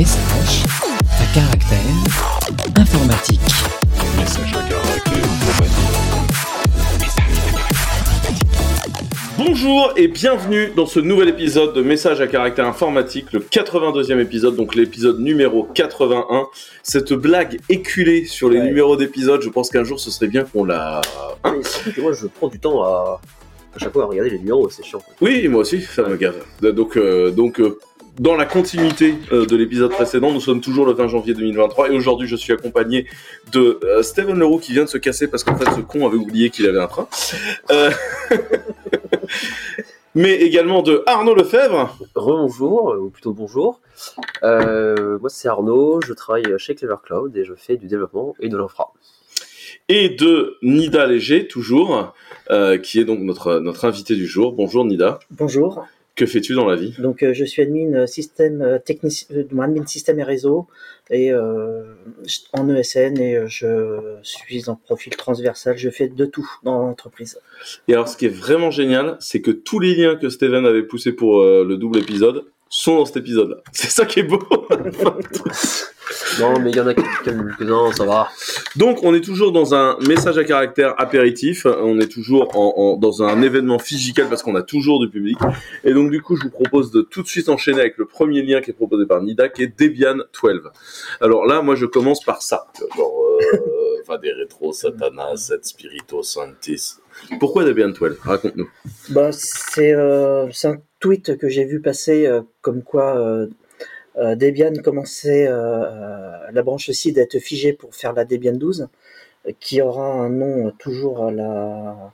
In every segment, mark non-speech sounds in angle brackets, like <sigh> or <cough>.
Message à caractère informatique. Message à caractère informatique. Bonjour et bienvenue dans ce nouvel épisode de Message à caractère informatique, le 82e épisode, donc l'épisode numéro 81. Cette blague éculée sur les Ouais. numéros d'épisodes, je pense qu'un jour ce serait bien qu'on la... Hein Mais moi je prends du temps à, à chaque fois à regarder les numéros, c'est chiant. oui, moi aussi, ça me gave. Donc, euh, donc euh, dans la continuité euh, de l'épisode précédent, nous sommes toujours le 20 janvier 2023 et aujourd'hui je suis accompagné de euh, Steven Leroux qui vient de se casser parce qu'en fait ce con avait oublié qu'il avait un train. Euh, <laughs> Mais également de Arnaud Lefebvre. Rebonjour, euh, ou plutôt bonjour. Euh, moi c'est Arnaud, je travaille chez Clever Cloud et je fais du développement et de l'infra. et de Nida Léger, toujours, euh, qui est donc notre, notre invité du jour. Bonjour Nida, Bonjour, que fais-tu dans la vie? Donc euh, je suis admin euh, système euh, technici- euh, admin système et réseau et euh, en ESN et je suis en profil transversal, je fais de tout dans l'entreprise. Et alors ce qui est vraiment génial, c'est que tous les liens que Steven avait poussés pour euh, le double épisode sont dans cet épisode-là. <laughs> C'est ça qui est beau <laughs> Non mais il y en a quelques-uns, ça va. Donc on est toujours dans un message à caractère apéritif, on est toujours en, en- dans un événement physical parce qu'on a toujours du public. Et donc du coup je vous propose de tout de suite enchaîner avec le premier lien qui est proposé par Nida qui est Debian 12. Alors là moi je commence par ça. Genre, euh, enfin des rétros, Satanas, Set Spirito, Sanctis. Pourquoi Debian 12 Raconte-nous. Bah, c'est euh, c'est un tweet que j'ai vu passer euh, comme quoi euh, Debian commençait euh, euh, la branche SID à être figée pour faire la Debian 12 euh, qui aura un nom euh, toujours à la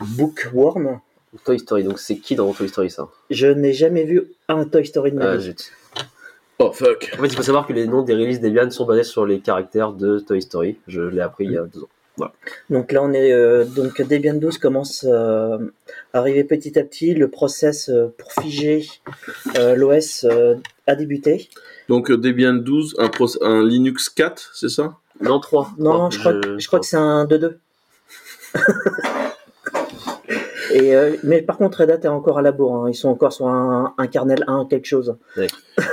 Bookworm. Toy Story, donc c'est qui dans Toy Story ça? Je n'ai jamais vu un Toy Story de ma Ah, vie. zut. Oh fuck. En fait il faut savoir que les noms des releases Debian sont basés sur les caractères de Toy Story. Je l'ai appris il y a deux ans. Donc là, on est euh, donc Debian 12 commence euh, à arriver petit à petit. Le process euh, pour figer euh, l'OS euh, a débuté. Donc euh, Debian 12, un, un Linux 4, c'est ça? Non 3. Non, je crois, que- je crois que c'est un 2.2. <laughs> Et euh, mais par contre, Red Hat est encore à la bourre. hein. Ils sont encore sur un, un kernel 1 quelque chose. Oui,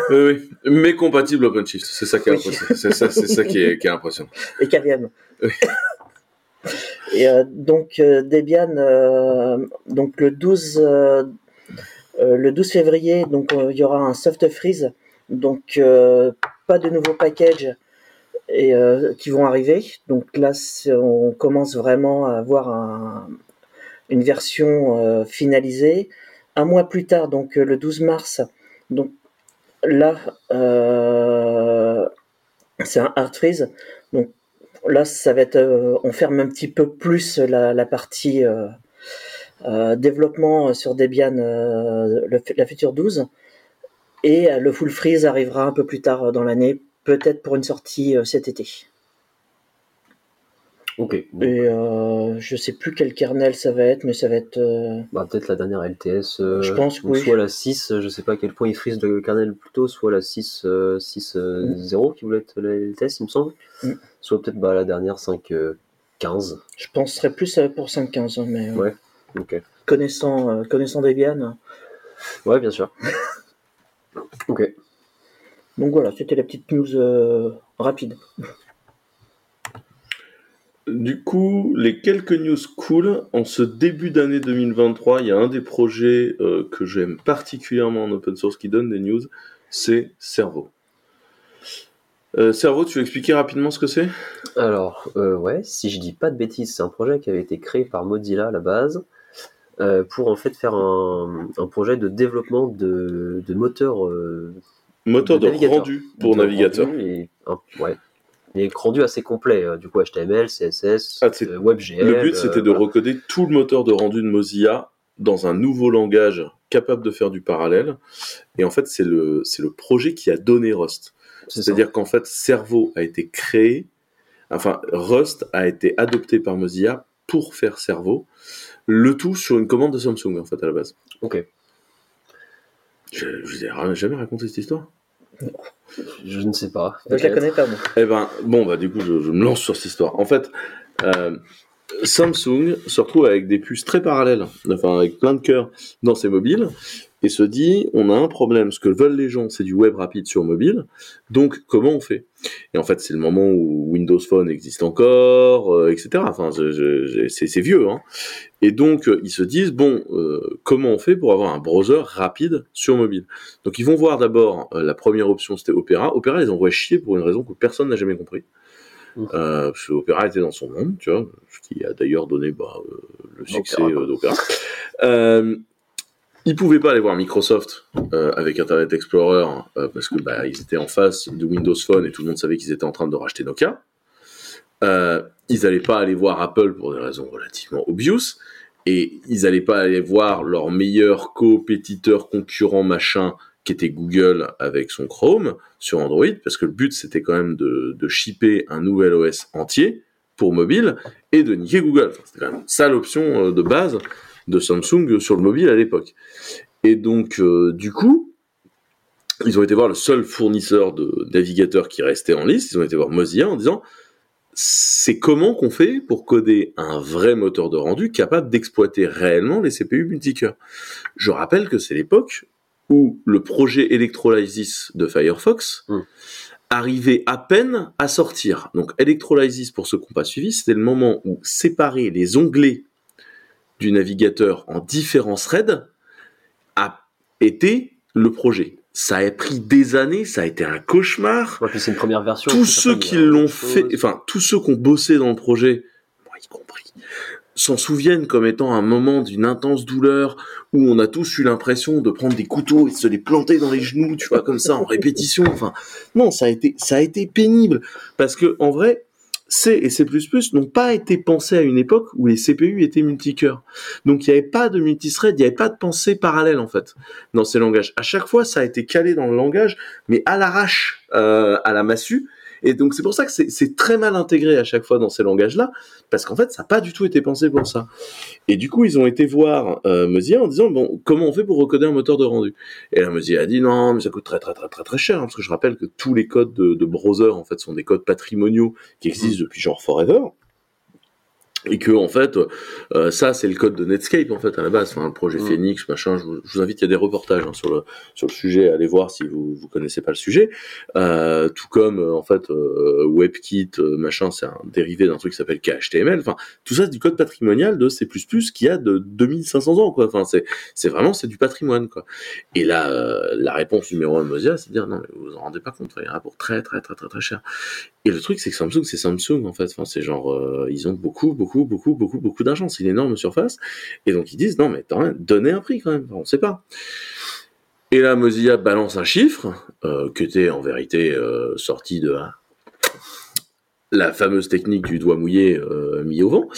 oui. Mais compatible OpenShift, c'est ça qui est Oui. impressionnant. C'est ça, c'est ça qui est, qui est impressionnant. Et KVM. Oui. Et euh, donc euh, Debian, euh, donc le 12, euh, euh, le 12 février, donc il y aura un soft freeze, donc pas de nouveaux packages qui vont arriver. Donc là, on commence vraiment à avoir un- une version finalisée. Un mois plus tard, donc le 12 mars, donc là, c'est un hard freeze. Donc là, ça va être, euh, on ferme un petit peu plus la, partie euh, euh, développement sur Debian, la future 12, et le full freeze arrivera un peu plus tard dans l'année, peut-être pour une sortie cet été. Ok. Et euh, je sais plus quel kernel ça va être, mais ça va être. euh, Bah, peut-être la dernière LTS. euh, Je pense que ou oui. Soit la 6, je sais pas à quel point il frise le kernel plus tôt, soit la 6, euh, 6 euh, 0 qui voulait être la LTS, il me semble. Mm. Soit peut-être bah, la dernière 5, euh, 15. je penserais plus euh, pour 5.15, hein, mais euh, Ouais. Ok. connaissant, euh, connaissant Debian. Ouais, bien sûr. <laughs> ok. Donc voilà, c'était la petite news euh, rapide. Du coup, les quelques news cool, en ce début d'année 2023, il y a un des projets euh, que j'aime particulièrement en open source qui donne des news, c'est Cerveau. Euh, Cerveau, tu veux expliquer rapidement ce que c'est? Alors, euh, ouais, si je dis pas de bêtises, c'est un projet qui avait été créé par Mozilla à la base euh, pour en fait faire un, un projet de développement de, de moteurs euh, Moteur de, rendu pour de navigateur. rendu Et, un- ouais. Et rendu assez complet, euh, du coup HTML, CSS, Ah, euh, WebGL. Le but, c'était euh, de voilà. recoder tout le moteur de rendu de Mozilla dans un nouveau langage capable de faire du parallèle. Et en fait, c'est le, c'est le projet qui a donné Rust. C'est-à-dire qu'en fait, Cerveau a été créé, enfin, Rust a été adopté par Mozilla pour faire Cerveau. Le tout sur une commande de Samsung, en fait, à la base. Ok. Je, je vous ai jamais raconté cette histoire Je ne sais pas. Je la connais pas, moi. Eh ben, bon, bah, du coup, je, je me lance sur cette histoire. En fait, euh, Samsung se retrouve avec des puces très parallèles, enfin, avec plein de cœurs dans ses mobiles. Et se dit on a un problème, ce que veulent les gens c'est du web rapide sur mobile, donc comment on fait? Et en fait c'est le moment où Windows Phone existe encore, euh, etc. Enfin c'est vieux, hein. Et donc euh, ils se disent bon euh, comment on fait pour avoir un browser rapide sur mobile? Donc ils vont voir d'abord euh, la première option c'était Opera. Opera ils envoient chier pour une raison que personne n'a jamais compris. Euh, parce que Opera était dans son monde, tu vois, ce qui a d'ailleurs donné bah, euh, le succès quoi. euh, d'Opera. Euh, ils pouvaient pas aller voir Microsoft euh, avec Internet Explorer euh, parce que bah, ils étaient en face de Windows Phone et tout le monde savait qu'ils étaient en train de racheter Nokia. Euh, ils n'allaient pas aller voir Apple pour des raisons relativement obvious et ils n'allaient pas aller voir leur meilleur compétiteur concurrent machin qui était Google avec son Chrome sur Android parce que le but c'était quand même de, de shipper un nouvel OS entier pour mobile et de niquer Google. C'était quand même ça l'option de base de Samsung sur le mobile à l'époque. Et donc, euh, du coup, ils ont été voir le seul fournisseur de navigateurs qui restait en liste, ils ont été voir Mozilla en disant c'est comment qu'on fait pour coder un vrai moteur de rendu capable d'exploiter réellement les CPU multicœurs? Je rappelle que c'est l'époque où le projet Electrolysis de Firefox Mm. arrivait à peine à sortir. Donc Electrolysis, pour ceux qui n'ont pas suivi, c'était le moment où séparer les onglets du navigateur en différents threads a été le projet. Ça a pris des années, ça a été un cauchemar Ouais, c'est une première version. tous ceux qui l'ont fait, enfin tous ceux qui ont bossé dans le projet, moi y compris, s'en souviennent comme étant un moment d'une intense douleur où on a tous eu l'impression de prendre des couteaux et de se les planter dans les genoux, tu vois, comme ça en répétition. Enfin, non, ça a été, ça a été pénible parce que en vrai, C et C++ n'ont pas été pensés à une époque où les CPU étaient multicœurs. Donc il n'y avait pas de multithread, il n'y avait pas de pensée parallèle en fait dans ces langages. À chaque fois, ça a été calé dans le langage, mais à l'arrache, euh, à la massue. Et donc c'est pour ça que c'est- très mal intégré à chaque fois dans ces langages-là, parce qu'en fait, ça n'a pas du tout été pensé pour ça. Et du coup, ils ont été voir euh, Mozilla en disant bon, comment on fait pour recoder un moteur de rendu? Et là, Mozilla a dit non, mais ça coûte très très très très très cher, hein, parce que je rappelle que tous les codes de, de browser en fait sont des codes patrimoniaux qui existent depuis genre forever. Et que en fait, euh, ça c'est le code de Netscape en fait à la base, enfin le projet Mm. Phoenix, machin. Je vous, je vous invite, il y a des reportages hein, sur le sur le sujet, allez voir si vous vous connaissez pas le sujet. Euh, tout comme euh, en fait euh, WebKit, euh, machin, c'est un dérivé d'un truc qui s'appelle KHTML. Enfin, tout ça c'est du code patrimonial de C++ qui a de 2500 ans quoi. Enfin, c'est c'est vraiment c'est du patrimoine quoi. Et là, euh, la réponse numéro un de Mozilla, c'est de dire non mais vous vous en rendez pas compte, il y en a pour très très très très très cher. Et le truc c'est que Samsung c'est Samsung en fait. Enfin, c'est genre euh, ils ont beaucoup beaucoup beaucoup beaucoup beaucoup d'argent, c'est une énorme surface. Et donc ils disent non mais donnez un prix quand même, on sait pas. Et là Mozilla balance un chiffre euh, que était en vérité euh, sorti de la, fameuse technique du doigt mouillé mis au vent.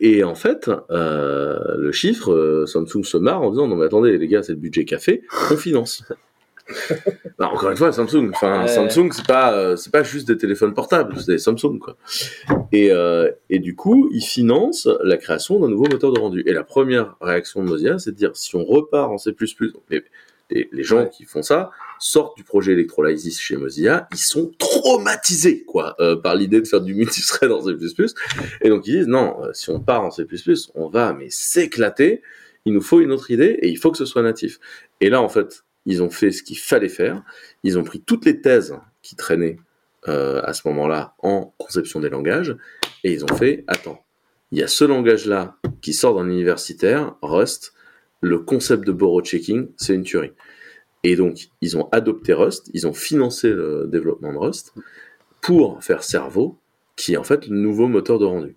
Et en fait, le chiffre, Samsung se marre en disant non mais attendez les gars, c'est le budget café, on finance. <laughs> Non, encore une fois, Samsung. Enfin. Samsung, c'est pas, euh, c'est pas juste des téléphones portables, c'est des Samsung quoi. Et, euh, et du coup, ils financent la création d'un nouveau moteur de rendu. Et la première réaction de Mozilla, c'est de dire si on repart en C++, donc les, les, les gens Ouais. qui font ça sortent du projet Electrolysis chez Mozilla, ils sont traumatisés quoi euh, par l'idée de faire du multithread en C++. Et donc ils disent non, si on part en C++, on va mais s'éclater. Il nous faut une autre idée et il faut que ce soit natif. Et là, en fait, ils ont fait ce qu'il fallait faire. Ils ont pris toutes les thèses qui traînaient euh, à ce moment-là en conception des langages et ils ont fait attends, il y a ce langage-là qui sort d'un universitaire, Rust, le concept de borrow checking, c'est une tuerie. Et donc, ils ont adopté Rust, ils ont financé le développement de Rust pour faire Cerveau, qui est en fait le nouveau moteur de rendu.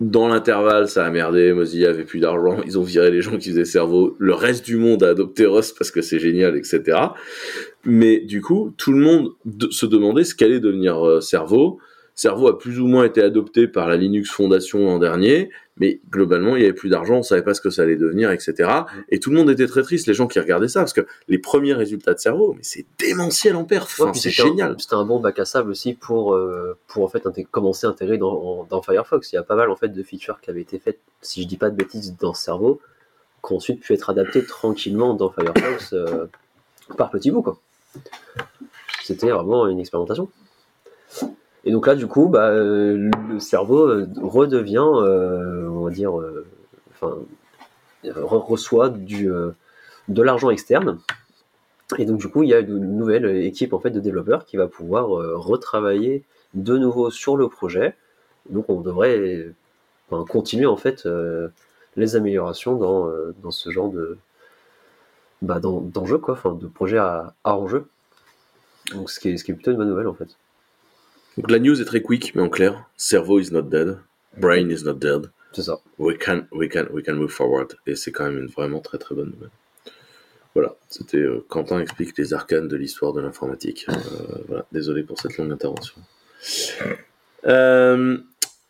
Dans l'intervalle, ça a merdé, Mozilla avait plus d'argent, <laughs> ils ont viré les gens qui faisaient Cerveau, le reste du monde a adopté Rust parce que c'est génial, etc. Mais du coup, tout le monde de- se demandait ce qu'allait devenir euh, Cerveau. Cerveau a plus ou moins été adopté par la Linux Foundation l'an dernier, mais globalement, il y avait plus d'argent, on savait pas ce que ça allait devenir, etc. Et tout le monde était très triste, les gens qui regardaient ça, parce que les premiers résultats de Cerveau, mais c'est démentiel en perf, enfin, c'est génial. C'était un bon bac à sable aussi pour, euh, pour en fait commencer à intégrer dans, en- dans Firefox. Il y a pas mal en fait de features qui avaient été faites, si je dis pas de bêtises, dans Cerveau, qui ont ensuite pu être adaptées tranquillement dans Firefox euh, par petits bouts quoi. C'était vraiment une expérimentation. Et donc là, du coup, bah, euh, le cerveau euh, redevient, euh, on va dire, enfin, re- reçoit du, de l'argent externe. Et donc du coup, il y a une nouvelle équipe en fait de développeurs qui va pouvoir retravailler de nouveau sur le projet. Donc on devrait continuer en fait les améliorations dans, dans ce genre de bah, d'enjeux enfin de projet à, à enjeu. Donc ce qui, est, ce qui est plutôt une bonne nouvelle en fait. Donc la news est très quick, mais en clair, cerveau is not dead, brain is not dead, C'est ça. we can, we can, we can move forward. Et c'est quand même une vraiment très très bonne nouvelle. Voilà, c'était euh, Quentin explique les arcanes de l'histoire de l'informatique. Euh, voilà, désolé pour cette longue intervention. Euh,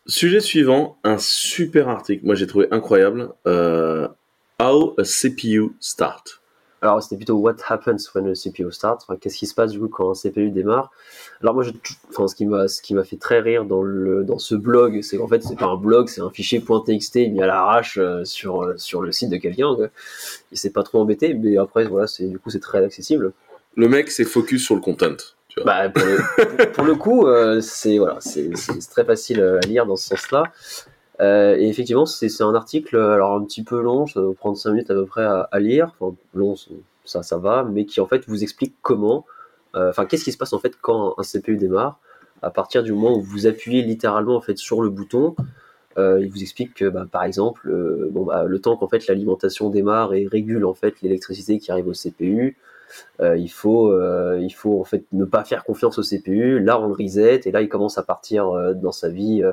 sujet suivant, un super article. Moi j'ai trouvé incroyable. How a CPU start. Alors c'était plutôt what happens when a CPU starts. Enfin, qu'est-ce qui se passe du coup quand un CPU démarre? Alors moi, je, enfin, ce qui m'a ce qui m'a fait très rire dans le dans ce blog, c'est qu'en fait c'est pas un blog, c'est un fichier .txt mis à l'arrache euh, sur euh, sur le site de quelqu'un. Il s'est pas trop embêté, mais après voilà, c'est du coup c'est très accessible. Le mec s'est focus sur le content. Tu vois. Bah, pour, le, pour le coup, euh, c'est voilà, c'est c'est- c'est très facile à lire dans ce sens-là. Euh, et effectivement, c'est un article, alors un petit peu long, ça va prendre 5 minutes à peu près à, lire. Enfin, long, ça, ça va, mais qui en fait vous explique comment, euh, enfin, qu'est-ce qui se passe en fait quand un CPU démarre à partir du moment où vous appuyez littéralement en fait sur le bouton. Euh, il vous explique que, bah, par exemple, bon, bah, le temps qu'en fait l'alimentation démarre et régule en fait l'électricité qui arrive au CPU, il faut, il faut en fait ne pas faire confiance au CPU. Là, on le reset et là, il commence à partir dans sa vie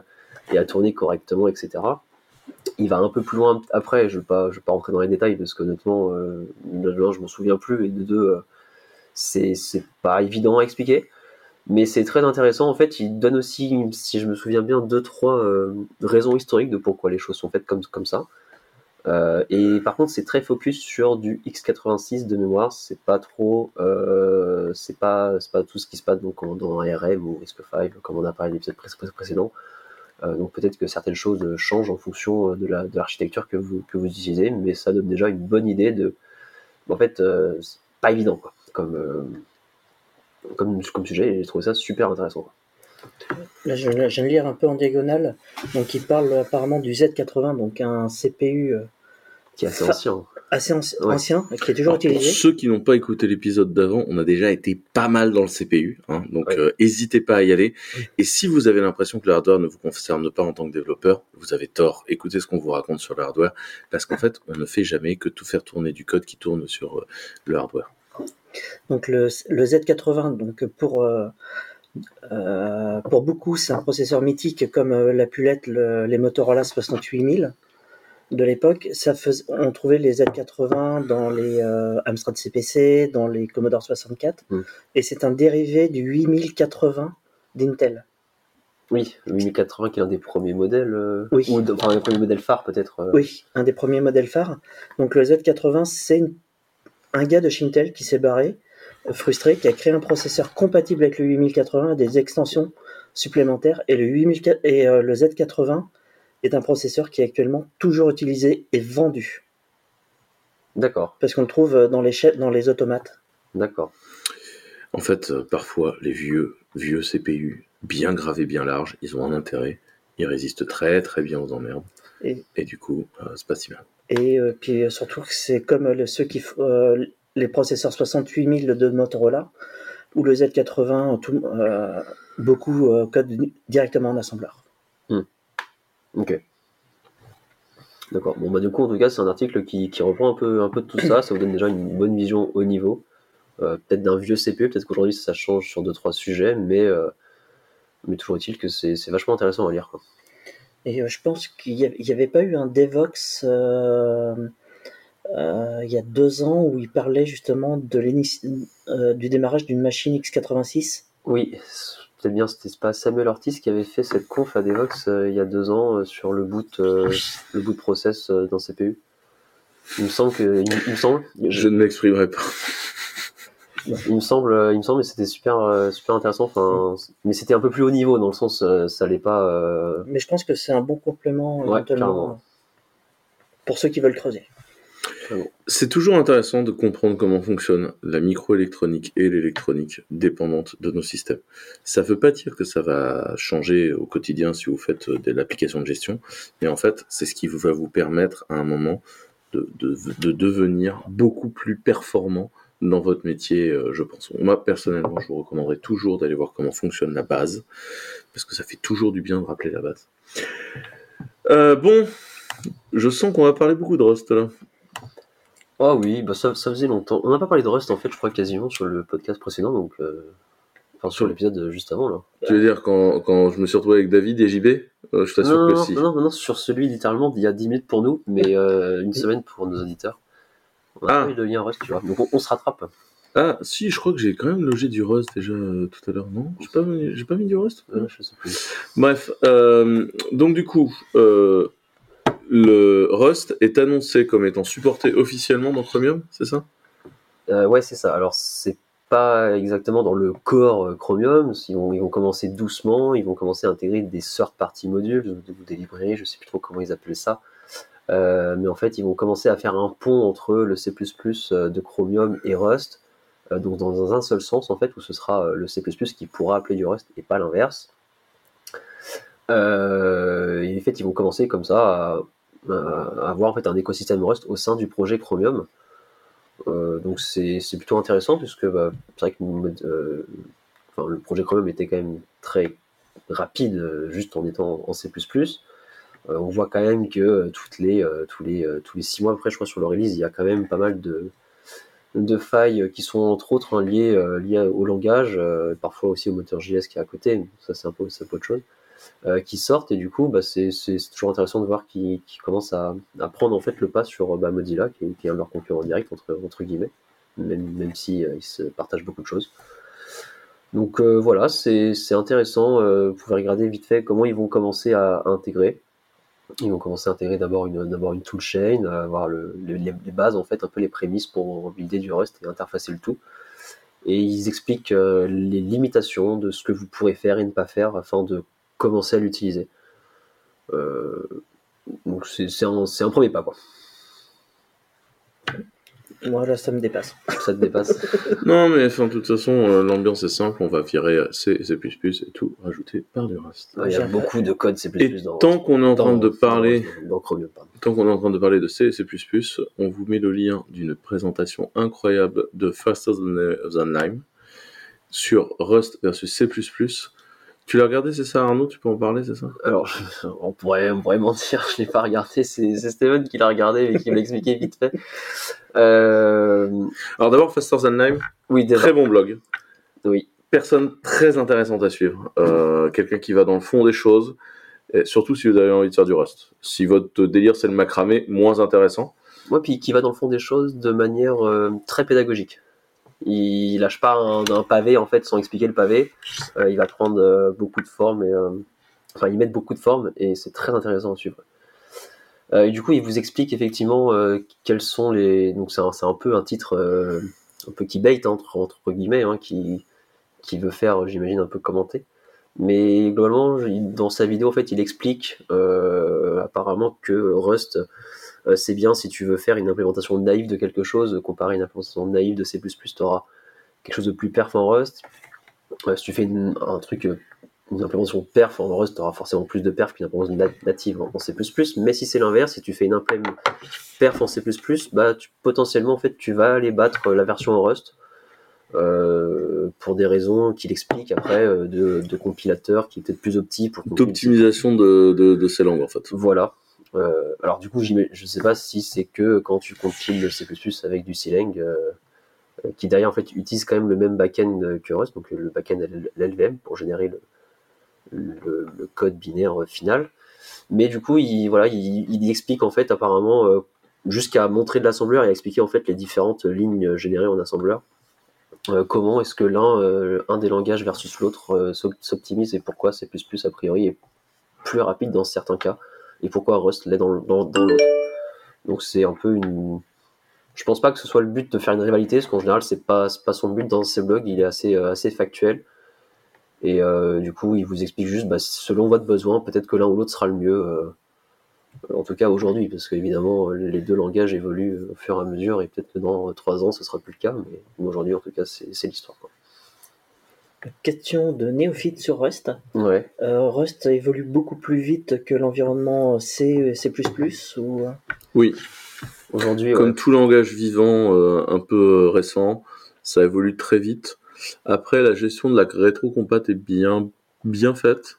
et à tourner correctement, etc. Il va un peu plus loin après. Je ne vais pas, vais pas rentrer dans les détails parce qu'honnêtement, euh, de un, je m'en souviens plus et de deux, euh, c'est pas évident à expliquer. Mais c'est très intéressant. En fait, il donne aussi, si je me souviens bien, deux trois euh, raisons historiques de pourquoi les choses sont faites comme comme ça. Euh, et par contre, c'est très focus sur du x86 de mémoire. C'est pas trop, euh, c'est pas, pas tout ce qui se passe donc dans ARM ou RISC-V comme on a parlé l'épisode pré- pré- précédent. Euh, donc peut-être que certaines choses changent en fonction euh, de la- de l'architecture que vous que vous utilisez, mais ça donne déjà une bonne idée de. En fait, euh, c'est pas évident quoi, comme euh, comme comme sujet. Et j'ai trouvé ça super intéressant. quoi. Là, je, je viens de lire un peu en diagonale. Donc, il parle apparemment du Z80, donc un CPU euh, Qui est assez ancien. assez anci- Ouais. ancien, qui est toujours Alors, pour utilisé. ceux qui n'ont pas écouté l'épisode d'avant, on a déjà été pas mal dans le CPU, hein, donc Ouais. euh, n'hésitez pas à y aller. Et si vous avez l'impression que le hardware ne vous concerne pas en tant que développeur, vous avez tort. Écoutez ce qu'on vous raconte sur le hardware, parce qu'en fait, on ne fait jamais que tout faire tourner du code qui tourne sur euh, le hardware. Donc le, le Z80, donc pour euh, euh, pour beaucoup, c'est un processeur mythique comme euh, l'a pu l'être le- les Motorola 68000 de l'époque. Ça on trouvait les Z80 dans les euh, Amstrad CPC, dans les Commodore 64, Mm. et c'est un dérivé du 8080 d'Intel. Oui, le 8080 qui est un des premiers modèles, euh, Oui. ou enfin un des premiers modèles phares peut-être. euh, Oui, un des premiers modèles phares. Donc le Z80, c'est un gars de chez Intel qui s'est barré, euh, frustré, qui a créé un processeur compatible avec le 8080 et des extensions supplémentaires. Et le, 8000 et, euh, le Z80 est un processeur qui est actuellement toujours utilisé et vendu. D'accord, Parce qu'on le trouve dans les, dans les automates. d'accord. En fait, euh, parfois, les vieux, vieux CPU, bien gravés, bien larges, ils ont un intérêt. Ils résistent très très bien aux emmerdes. Et- Et, du coup, euh, c'est pas si mal. Et euh, puis surtout que c'est comme le- ceux qui f- euh, les processeurs 68000 de Motorola ou le Z80, tout, euh, beaucoup euh, codent directement en assembleur. Ok. D'accord. Bon bah du coup en tout cas c'est un article qui, qui reprend un peu un peu de tout ça. Ça vous donne déjà une bonne vision au niveau. Euh, peut-être d'un vieux CPU. Peut-être qu'aujourd'hui ça change sur deux trois sujets, mais euh, mais toujours est-il que c'est c'est vachement intéressant à lire. Quoi. Et euh, je pense qu'il n'y avait pas eu un Devox euh, il y a deux ans où il parlait justement de du démarrage d'une machine x86. Oui, c'est peut-être bien c'était pas Samuel Ortiz qui avait fait cette conf à Devox euh, il y a deux ans euh, sur le boot euh, le boot process euh, d'un CPU. Il me semble que il, il me semble. Je ne m'exprimerai pas. Il me semble, il me semble, que c'était super, super intéressant. Enfin, mais c'était un peu plus haut niveau dans le sens, ça allait pas. euh, Mais je pense que c'est un bon complément Ouais, pour ceux qui veulent creuser. C'est toujours intéressant de comprendre comment fonctionne la microélectronique et l'électronique dépendante de nos systèmes. Ça ne veut pas dire que ça va changer au quotidien si vous faites euh, de l'application de gestion, mais en fait, c'est ce qui va vous permettre à un moment de devenir beaucoup plus performant dans votre métier, euh, je pense. Moi, personnellement, je vous recommanderais toujours d'aller voir comment fonctionne la base, parce que ça fait toujours du bien de rappeler la base. Euh, bon, je sens qu'on va parler beaucoup de Rust là. Ah oui, bah ça, ça faisait longtemps. On n'a pas parlé de Rust en fait, je crois quasiment sur le podcast précédent, donc euh, enfin sur l'épisode juste avant là. Tu veux dire quand, quand je me suis retrouvé avec David et JB Euh, Je t'assure Non, que non, si. non, non, non, sur celui littéralement d'il y a 10 minutes pour nous, mais euh, une semaine pour nos auditeurs. On a Ah. pas eu de lien Rust, tu vois. Donc on, on se rattrape. Ah, si, je crois que j'ai quand même logé du Rust déjà tout à l'heure, non? J'ai pas, mis- j'ai pas mis du Rust? Je sais plus. Bref, donc du coup, euh, le Rust est annoncé comme étant supporté officiellement dans Chromium, c'est ça? Euh, ouais, c'est ça. Alors, c'est pas exactement dans le core euh, Chromium. Ils vont, commencer doucement. Ils vont commencer à intégrer des third-party modules des- librairies. Je sais plus trop comment ils appellent ça. Euh, mais en fait, ils vont commencer à faire un pont entre le C++ de Chromium et Rust. donc, dans un seul sens, en fait, où ce sera le C++ qui pourra appeler du Rust et pas l'inverse. Et en fait, ils vont commencer comme ça à avoir en fait un écosystème Rust au sein du projet Chromium. Euh, donc c'est plutôt intéressant puisque bah, c'est vrai que euh, le projet Chromium était quand même très rapide euh, juste en étant en C++. Euh, on voit quand même que euh, les, euh, tous, les, euh, tous les six mois après, je crois, sur le release, il y a quand même pas mal de, de failles qui sont entre autres hein, liées, euh, liées au langage, euh, parfois aussi au moteur JS qui est à côté, ça c'est un un peu autre chose, euh, qui sortent et du coup bah, c'est toujours intéressant de voir qu'ils qu'ils commencent à, prendre en fait le pas sur bah, Mozilla, qui est, qui un de leurs concurrents directs entre, entre guillemets, même, même si euh, ils se partagent beaucoup de choses. Donc euh, voilà, c'est intéressant. vous pouvez regarder vite fait comment ils vont commencer à, intégrer. Ils vont commencer à intégrer d'abord une, une toolchain, avoir le, le- les, bases, en fait, un peu les prémices pour builder du Rust et interfacer le tout. Et ils expliquent les limitations de ce que vous pourrez faire et ne pas faire afin de commencer à l'utiliser. Euh, donc c'est un, premier pas, quoi. Voilà, ça me dépasse. Ça te dépasse. <laughs> Non, mais enfin, de toute façon, euh, l'ambiance est simple, on va virer C, C++ et tout, rajouter par du Rust. Il y a beaucoup de code C++ Et dans tant qu'on est en train dans- de parler, dans, dans Chromium. Pardon. tant qu'on est en train de parler de C et C++, on vous met le lien d'une présentation incroyable de Faster Than Than Lime sur Rust versus C++. Tu l'as regardé, c'est ça, Arnaud? Tu peux en parler, c'est ça? Alors, je- <laughs> on pourrait, on pourrait mentir, je l'ai pas regardé, c'est Steven qui l'a regardé et qui me l'a expliqué vite fait. Euh, Alors d'abord, Faster Than oui, déjà. très bon blog. Oui. Personne très intéressante à suivre. Euh, Quelqu'un qui va dans le fond des choses, et surtout si vous avez envie de faire du Rust. Si votre délire c'est le macramé, moins intéressant. Moi, puis qui va dans le fond des choses de manière euh, très pédagogique. Il lâche pas un, pavé en fait sans expliquer le pavé. Euh, il va prendre euh, beaucoup de formes et euh, enfin il met beaucoup de formes et c'est très intéressant à suivre. Et du coup, il vous explique effectivement quels sont les. Donc c'est un, un peu un titre un peu qui bait entre, guillemets, hein, qui qui veut faire, j'imagine, un peu commenter. Mais globalement, dans sa vidéo, en fait, il explique apparemment que Rust c'est bien si tu veux faire une implémentation naïve de quelque chose, comparé à une implémentation naïve de C++, tu auras quelque chose de plus perf en Rust. Euh, si tu fais une- un truc, euh, une implémentation perf en Rust, tu auras forcément plus de perf qu'une implémentation na- native en C++. Mais si c'est l'inverse, si tu fais une implém perf en C++, bah, tu- potentiellement, en fait, tu vas aller battre la version en Rust. euh, pour des raisons qu'il explique après euh, de, de compilateur qui est peut-être plus opti pour D'optimisation de, de, de ces langues en fait. voilà. Euh, alors du coup, je sais pas si c'est que quand tu compiles le C++ avec du Clang, euh, euh, qui derrière en fait utilise quand même le même backend que Rust, donc le backend LLVM pour générer le, code binaire final. Mais du coup, il, voilà, il, explique en fait apparemment jusqu'à montrer de l'assembleur et expliquer en fait les différentes lignes générées en assembleur. Comment est-ce que l'un un des langages versus l'autre s'op- s'optimise et pourquoi C++ a priori est plus rapide dans certains cas et pourquoi Rust l'est dans, l'autre. Donc c'est un peu une. Je pense pas que ce soit le but de faire une rivalité, parce qu'en général c'est pas pas son but dans ses blogs, il est assez euh, factuel. Et euh, du coup, il vous explique juste, bah, selon votre besoin, peut-être que l'un ou l'autre sera le mieux. euh, en tout cas aujourd'hui, parce qu'évidemment les deux langages évoluent au fur et à mesure, et peut-être que dans trois ans ce sera plus le cas, mais aujourd'hui en tout cas c'est l'histoire. Question de néophyte sur Rust. Ouais. Euh, Rust évolue beaucoup plus vite que l'environnement C et C++ ou... Oui. Aujourd'hui, Comme ouais. tout langage vivant euh, un peu récent, ça évolue très vite. Après, la gestion de la rétro-compat est bien, bien faite.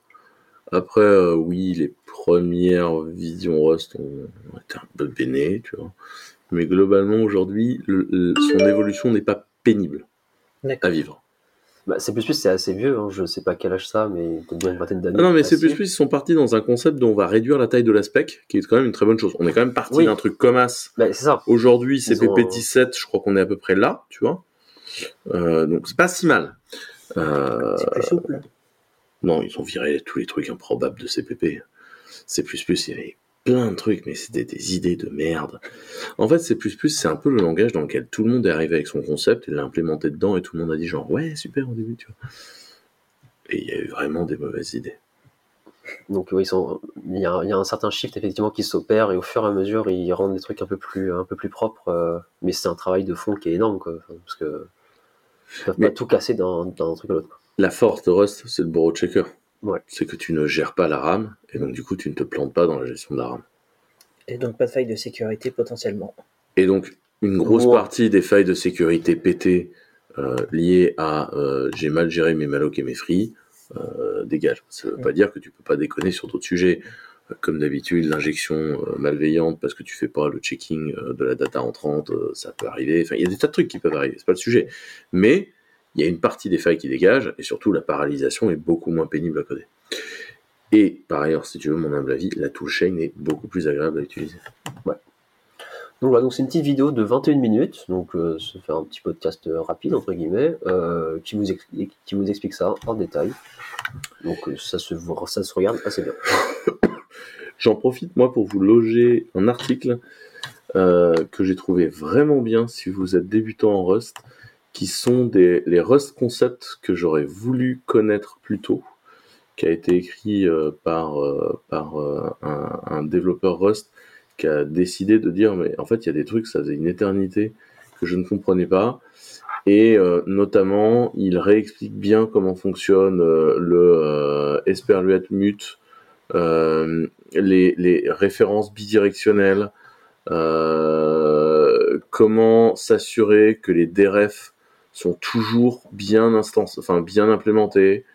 Après, euh, oui, les premières visions Rust ont, ont été un peu bénées, tu vois. Mais globalement, aujourd'hui, le- le- son évolution n'est pas pénible à vivre. Bah, C++, c'est assez vieux, hein. je sais pas quel âge ça, mais peut-être bien une vingtaine d'années. Ah non, mais. C++, ils sont partis dans un concept dont on va réduire la taille de la spec, qui est quand même une très bonne chose. On est quand même parti Oui. d'un truc comme as. Bah, c'est ça. Aujourd'hui, Ils ont- CPP17, je crois qu'on est à peu près là, tu vois. Euh, donc, c'est pas si mal. Euh, C'est plus souple. non, ils ont viré tous les trucs improbables de CPP. C++, il y avait plein de trucs, mais c'était des idées de merde. En fait, C++, c'est un peu le langage dans lequel tout le monde est arrivé avec son concept et l'a implémenté dedans et tout le monde a dit genre, ouais, super au début, tu vois. Et il y a eu vraiment des mauvaises idées. Donc oui, il, y a, il y a un certain shift effectivement qui s'opère et au fur et à mesure ils rendent des trucs un peu plus, un peu plus propres. euh, mais c'est un travail de fond qui est énorme quoi, parce que ils peuvent Mais- pas tout casser d'un truc à l'autre. La force de Rust, c'est le borrow checker. Ouais. C'est que tu ne gères pas la RAM, et donc du coup, tu ne te plantes pas dans la gestion de la RAM. Et donc pas de faille de sécurité potentiellement. Et donc, une grosse partie des failles de sécurité pétées euh, liées à euh, j'ai mal géré mes mallocs et mes free euh, dégagent. Ça veut pas dire que tu peux pas déconner sur d'autres sujets. Comme d'habitude, l'injection euh, malveillante parce que tu fais pas le checking de la data entrante, ça peut arriver. Enfin, il y a des tas de trucs qui peuvent arriver, c'est pas le sujet. Mais il y a une partie des failles qui dégagent et surtout la paralysation est beaucoup moins pénible à coder. Et par ailleurs, si tu veux mon humble avis, la toolchain est beaucoup plus agréable à utiliser. Donc voilà, donc c'est une petite vidéo de 21 minutes, donc euh, ça fait un petit podcast euh, rapide entre guillemets, euh, qui, vous explique, qui vous explique ça en détail. Donc euh, ça, se, voit- ça se regarde assez bien. <coughs> J'en profite moi pour vous loger un article que j'ai trouvé vraiment bien si vous êtes débutant en Rust, qui sont des, les Rust concepts que j'aurais voulu connaître plus tôt, qui a été écrit euh, par, euh, par euh, un, développeur Rust qui a décidé de dire mais en fait il y a des trucs ça faisait une éternité que je ne comprenais pas. Et notamment il réexplique bien comment fonctionne le Esperluette mute les, les références bidirectionnelles, comment s'assurer que les DRF sont toujours bien instance, enfin bien implémentés.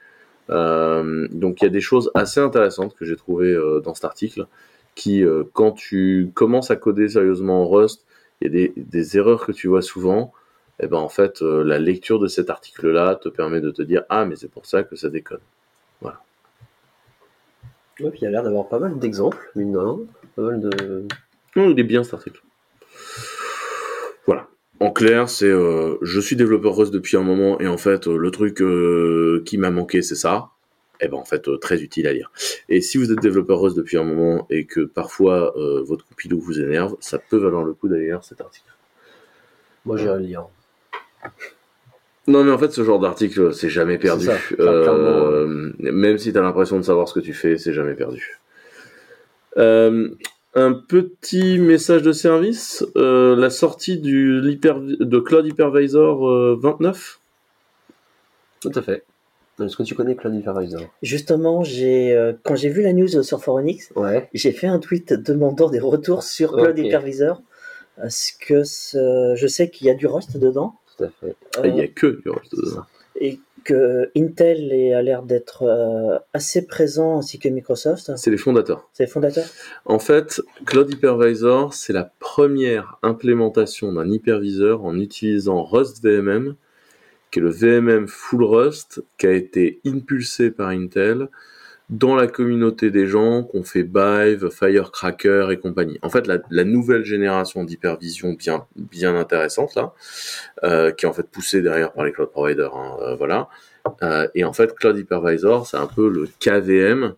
Euh, donc il y a des choses assez intéressantes que j'ai trouvées euh, dans cet article qui, euh, quand tu commences à coder sérieusement en Rust, il y a des, des erreurs que tu vois souvent. Et ben en fait, la lecture de cet article-là te permet de te dire ah mais c'est pour ça que ça déconne. Ouais, puis il a l'air d'avoir pas mal d'exemples, mine de rien. Pas mal de. Non, il est bien cet article. Voilà. En clair, c'est euh, je suis développeur Rust depuis un moment et en fait euh, le truc euh, qui m'a manqué c'est ça. Et ben en fait euh, très utile à lire. Et si vous êtes développeur Rust depuis un moment et que parfois votre compilou vous énerve, ça peut valoir le coup d'aller lire cet article. Moi j'irai le lire. Non mais en fait ce genre d'article c'est jamais perdu. Enfin, même si tu as l'impression de savoir ce que tu fais, c'est jamais perdu. Euh, un petit message de service, euh, la sortie du, de Cloud Hypervisor euh, 29. Tout à fait. Est-ce que tu connais Cloud Hypervisor Justement, j'ai euh, quand j'ai vu la news sur Foronix, Ouais. j'ai fait un tweet demandant des retours sur Cloud Ok. Hypervisor. Parce que ce- je sais qu'il y a du Rust dedans. Tout à fait. euh, Et Il n'y a que du Rust dedans. et que Intel a l'air d'être euh, assez présent ainsi que Microsoft. C'est les fondateurs. C'est les fondateurs. En fait, Cloud Hypervisor, c'est la première implémentation d'un hyperviseur en utilisant Rust VMM, qui est le VMM full Rust, qui a été impulsé par Intel dans la communauté des gens qu'on fait Bive, Firecracker et compagnie. En fait, la, nouvelle génération d'hypervision bien, bien intéressante là, euh, qui est en fait poussée derrière par les cloud providers, hein, euh, voilà. Euh, et en fait, Cloud Hypervisor, c'est un peu le KVM,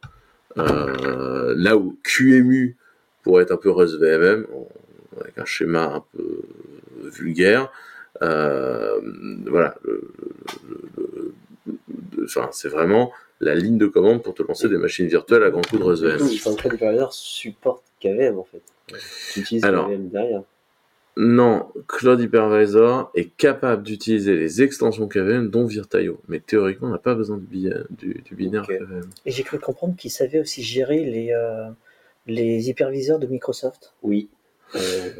euh, là où QEMU pourrait être un peu Rust VMM, avec un schéma un peu vulgaire. Euh, voilà, enfin, c'est vraiment la ligne de commande pour te lancer des machines virtuelles à grand coup de Rust VM. Enfin, Cloud Hypervisor supporte KVM en fait. Tu utilises Alors. KVM derrière. Non, Cloud Hypervisor est capable d'utiliser les extensions KVM dont Virtaio, mais théoriquement on n'a pas besoin du, bi- du, du binaire. KVM. Et j'ai cru comprendre qu'ils savaient aussi gérer les, euh, les hyperviseurs de Microsoft. Oui. Euh,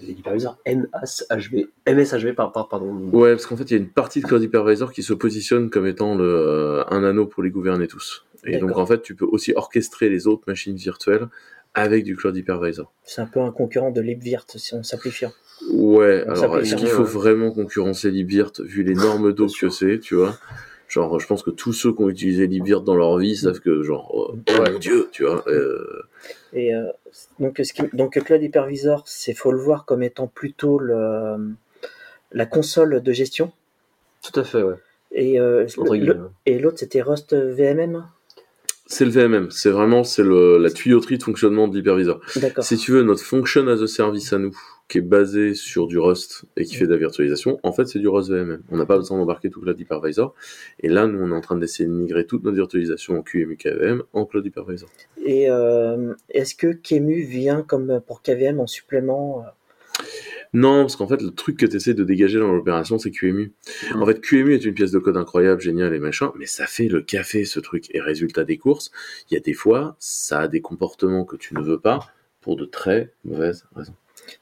l'hyperviseur MSHV, MSHV par, par- pardon. Ouais, parce qu'en fait, il y a une partie de Cloud Hypervisor qui se positionne comme étant le, euh, un anneau pour les gouverner tous. Et donc, en fait, tu peux aussi orchestrer les autres machines virtuelles avec du Cloud Hypervisor. C'est un peu un concurrent de LibVirt, si on simplifie. Ouais, On alors est-ce qu'il faut ouais. vraiment concurrencer LibVirt vu l'énorme dos que c'est, tu vois Genre, je pense que tous ceux qui ont utilisé LibVirt dans leur vie savent que, genre, oh, oh Ouais. mon dieu, tu vois euh, Et euh, donc, ce qui, donc Cloud Hypervisor, c'est faut le voir comme étant plutôt le, la console de gestion. Tout à fait, ouais. Et, euh, le- et l'autre, c'était Rust VMM. C'est le VMM, c'est vraiment c'est le, la tuyauterie de fonctionnement de l'hypervisor. D'accord. Si tu veux, notre function as a service à nous, qui est basé sur du Rust et qui fait de la virtualisation, en fait, c'est du Rust VMM. On n'a pas besoin d'embarquer tout Cloud Hypervisor. Et là, nous, on est en train d'essayer de migrer toute notre virtualisation en QEMU KVM en Cloud Hypervisor. Et euh, est-ce que Kemu vient comme pour KVM en supplément euh, Non, parce qu'en fait, le truc que tu essaies de dégager dans l'opération, c'est QEMU. En fait, QEMU est une pièce de code incroyable, géniale et machin, mais ça fait le café, ce truc. Et résultat des courses, il y a des fois, ça a des comportements que tu ne veux pas pour de très mauvaises raisons.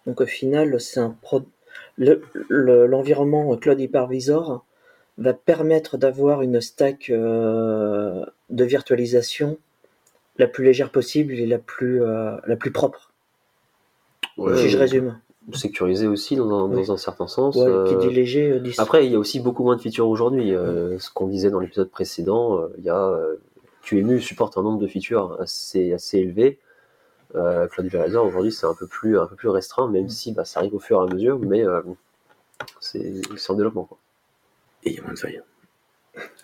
Donc au final, c'est un pro... le- le- l'environnement Cloud Hypervisor va permettre d'avoir une stack euh, de virtualisation la plus légère possible et la plus, euh, la plus propre. Ouais, si je résume. Sécurisé aussi dans un, Oui. dans un certain sens. Ouais, euh, Qui dit léger, euh, dit Après, il y a aussi beaucoup moins de features aujourd'hui. euh, ce qu'on disait dans l'épisode précédent, euh, il y a euh, QEMU supporte un nombre de features assez, assez élevé. Euh, Cloud aujourd'hui c'est un peu plus un peu plus restreint, même si bah, ça arrive au fur et à mesure, mais euh, c'est c'est en développement. Quoi. Et il y a moins de failles.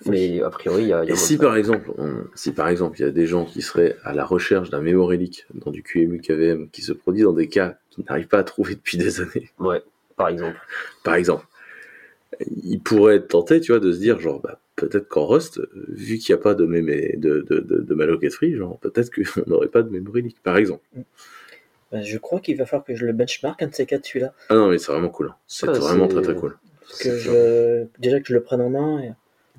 Mais a priori, il y a, il y a Et si par exemple, on- si par exemple, il y a des gens qui seraient à la recherche d'un leak dans du QEMU KVM qui se produit dans des cas qu'ils n'arrivent pas à trouver depuis des années, Ouais, par exemple. par exemple, ils pourraient être tentés, tu vois, de se dire, genre, bah, peut-être qu'en Rust, vu qu'il n'y a pas de, mémé- de, de, de, genre, peut-être qu'on <laughs> n'aurait pas de leak, par exemple. Ben, je crois qu'il va falloir que je le benchmark un de ces quatre celui-là. Ah non, mais c'est vraiment cool. hein. C'est Ah, vraiment très très cool. Que je... Déjà que je le prenne en main. Et...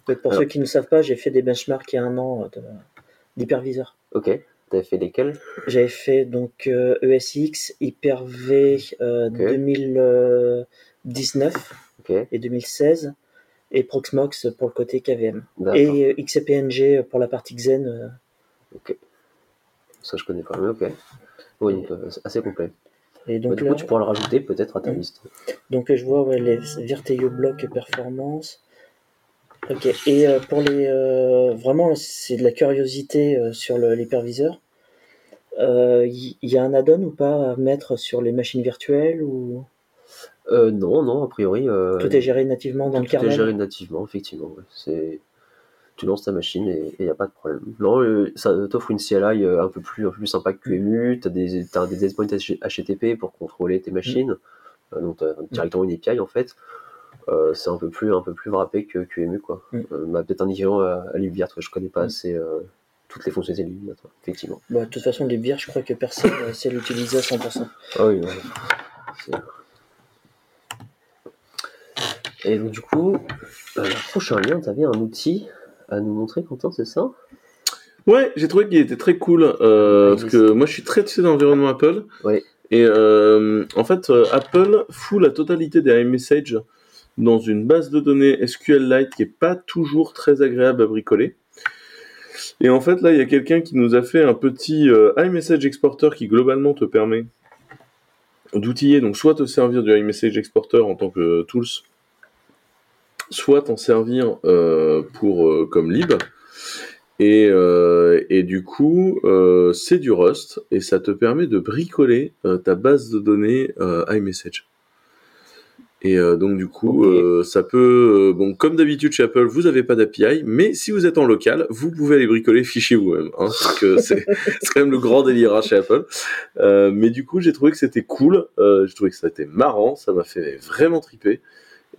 Pour Alors. ceux qui ne savent pas, j'ai fait des benchmarks il y a un an euh, d'hyperviseur. Ok, t'avais fait lesquels? J'avais fait donc euh, ESX, Hyper-V euh, Ok. 2019 Ok, et 2016 et Proxmox pour le côté KVM. Et euh, XCPNG pour la partie Xen. euh, Ça, je connais pas, mais ok. Oui, donc, euh, assez complet. et Bah, donc, du là- coup, tu pourras le rajouter peut-être à ta Mm. liste. donc euh, je vois ouais, les Virteo Block Performance. Ok, et euh, pour les. euh, vraiment, c'est de la curiosité euh, sur l'hyperviseur. Il y, a un add-on ou pas à mettre sur les machines virtuelles ou? Non, non, a priori. tout est géré nativement dans le Tout est kernel? géré nativement, effectivement. ouais. C'est... Tu lances ta machine et il n'y a pas de problème. Non, ça t'offre une CLI un peu plus, un peu plus sympa que QEMU. Tu as des, t'as des endpoints HTTP pour contrôler tes machines. Euh, donc, tu as directement une API en fait. Euh, c'est un peu plus un peu plus wrappé que QEMU quoi. Mm. Euh, bah, peut-être un équivalent à, à LibVirt, ouais, je connais pas Mm. assez euh, toutes les fonctionnalités de LibVirt, ouais, effectivement. Bah, de toute façon, bières, je crois que personne ne sait l'utiliser à 100%. Ah oui, ouais. Et donc du coup, euh, le prochain lien, tu avais un outil à nous montrer, Quentin, c'est ça? Ouais, j'ai trouvé qu'il était très cool euh, Ouais, parce que moi je suis très touché d'environnement Apple. Ouais. Et euh, en fait, euh, Apple fout la totalité des iMessage dans une base de données SQLite qui est pas toujours très agréable à bricoler. Et en fait, là, il y a quelqu'un qui nous a fait un petit euh, iMessage exporter qui globalement te permet d'outiller, donc soit te servir du iMessage exporter en tant que tools, soit t'en servir euh, pour euh, comme lib. Et, du coup, c'est du Rust et ça te permet de bricoler ta base de données iMessage. Et euh, donc du coup, euh, ça peut, euh, bon, comme d'habitude chez Apple, vous n'avez pas d'API, mais si vous êtes en local, vous pouvez aller bricoler fichier vous-même, hein, parce que <laughs> c'est quand même le grand délire chez Apple. Euh, mais du coup, j'ai trouvé que c'était cool, euh, j'ai trouvé que ça était marrant, ça m'a fait vraiment triper.